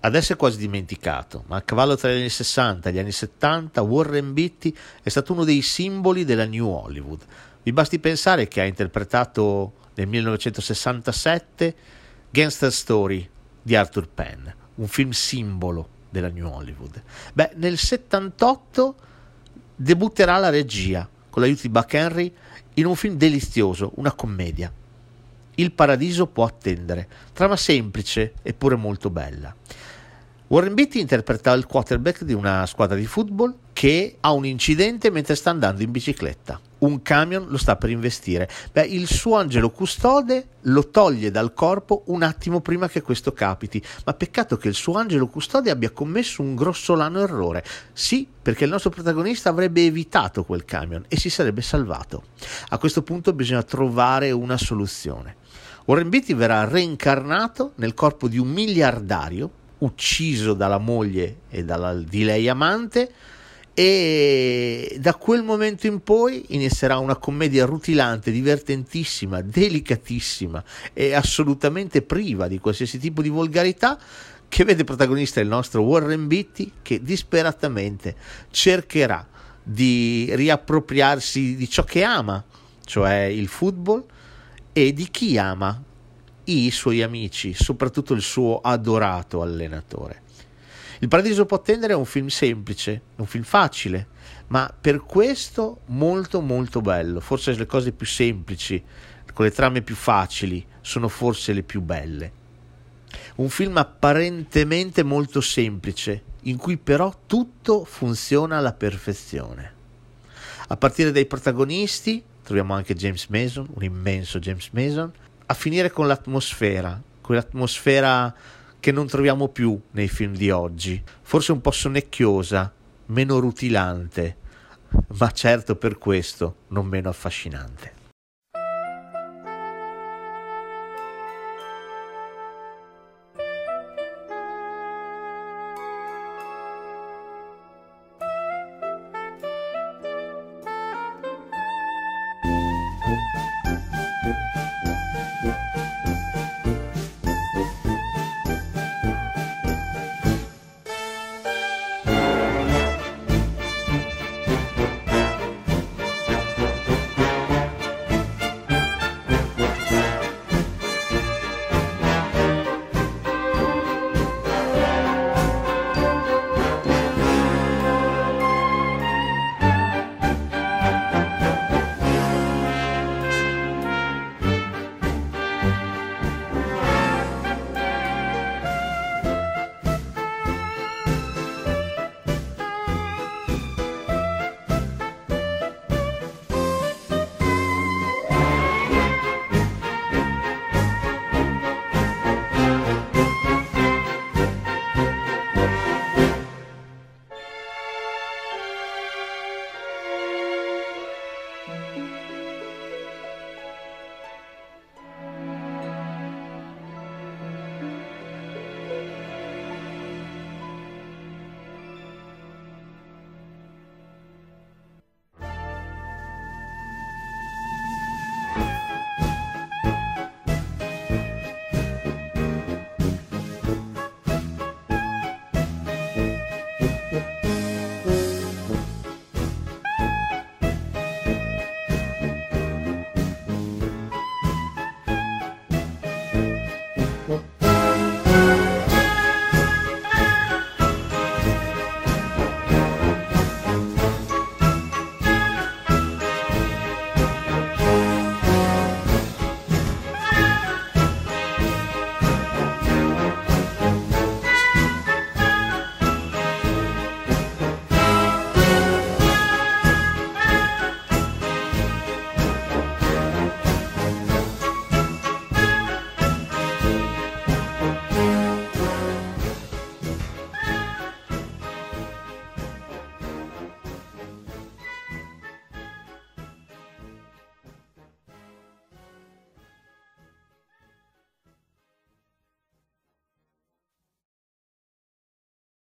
Adesso è quasi dimenticato, ma a cavallo tra gli anni 60 e gli anni 70 Warren Beatty è stato uno dei simboli della New Hollywood. Vi basti pensare che ha interpretato nel 1967 Gangster Story di Arthur Penn, un film simbolo della New Hollywood. Beh, nel 78 debutterà la regia con l'aiuto di Buck Henry in un film delizioso, una commedia. Il paradiso può attendere, trama semplice eppure molto bella. Warren Beatty interpreta il quarterback di una squadra di football che ha un incidente mentre sta andando in bicicletta. Un camion lo sta per investire. Beh, il suo angelo custode lo toglie dal corpo un attimo prima che questo capiti. Ma peccato che il suo angelo custode abbia commesso un grossolano errore. Sì, perché il nostro protagonista avrebbe evitato quel camion e si sarebbe salvato. A questo punto bisogna trovare una soluzione. Warren Beatty verrà reincarnato nel corpo di un miliardario ucciso dalla moglie e dalla, di lei amante e da quel momento in poi inizierà una commedia rutilante, divertentissima, delicatissima e assolutamente priva di qualsiasi tipo di volgarità che vede protagonista il nostro Warren Beatty che disperatamente cercherà di riappropriarsi di ciò che ama, cioè il football e di chi ama i suoi amici, soprattutto il suo adorato allenatore. Il Paradiso può attendere è un film semplice, un film facile, ma per questo molto molto bello. Forse le cose più semplici, con le trame più facili, sono forse le più belle. Un film apparentemente molto semplice, in cui però tutto funziona alla perfezione. A partire dai protagonisti, troviamo anche James Mason, un immenso James Mason, a finire con l'atmosfera, quell'atmosfera che non troviamo più nei film di oggi, forse un po' sonnecchiosa, meno rutilante, ma certo per questo non meno affascinante.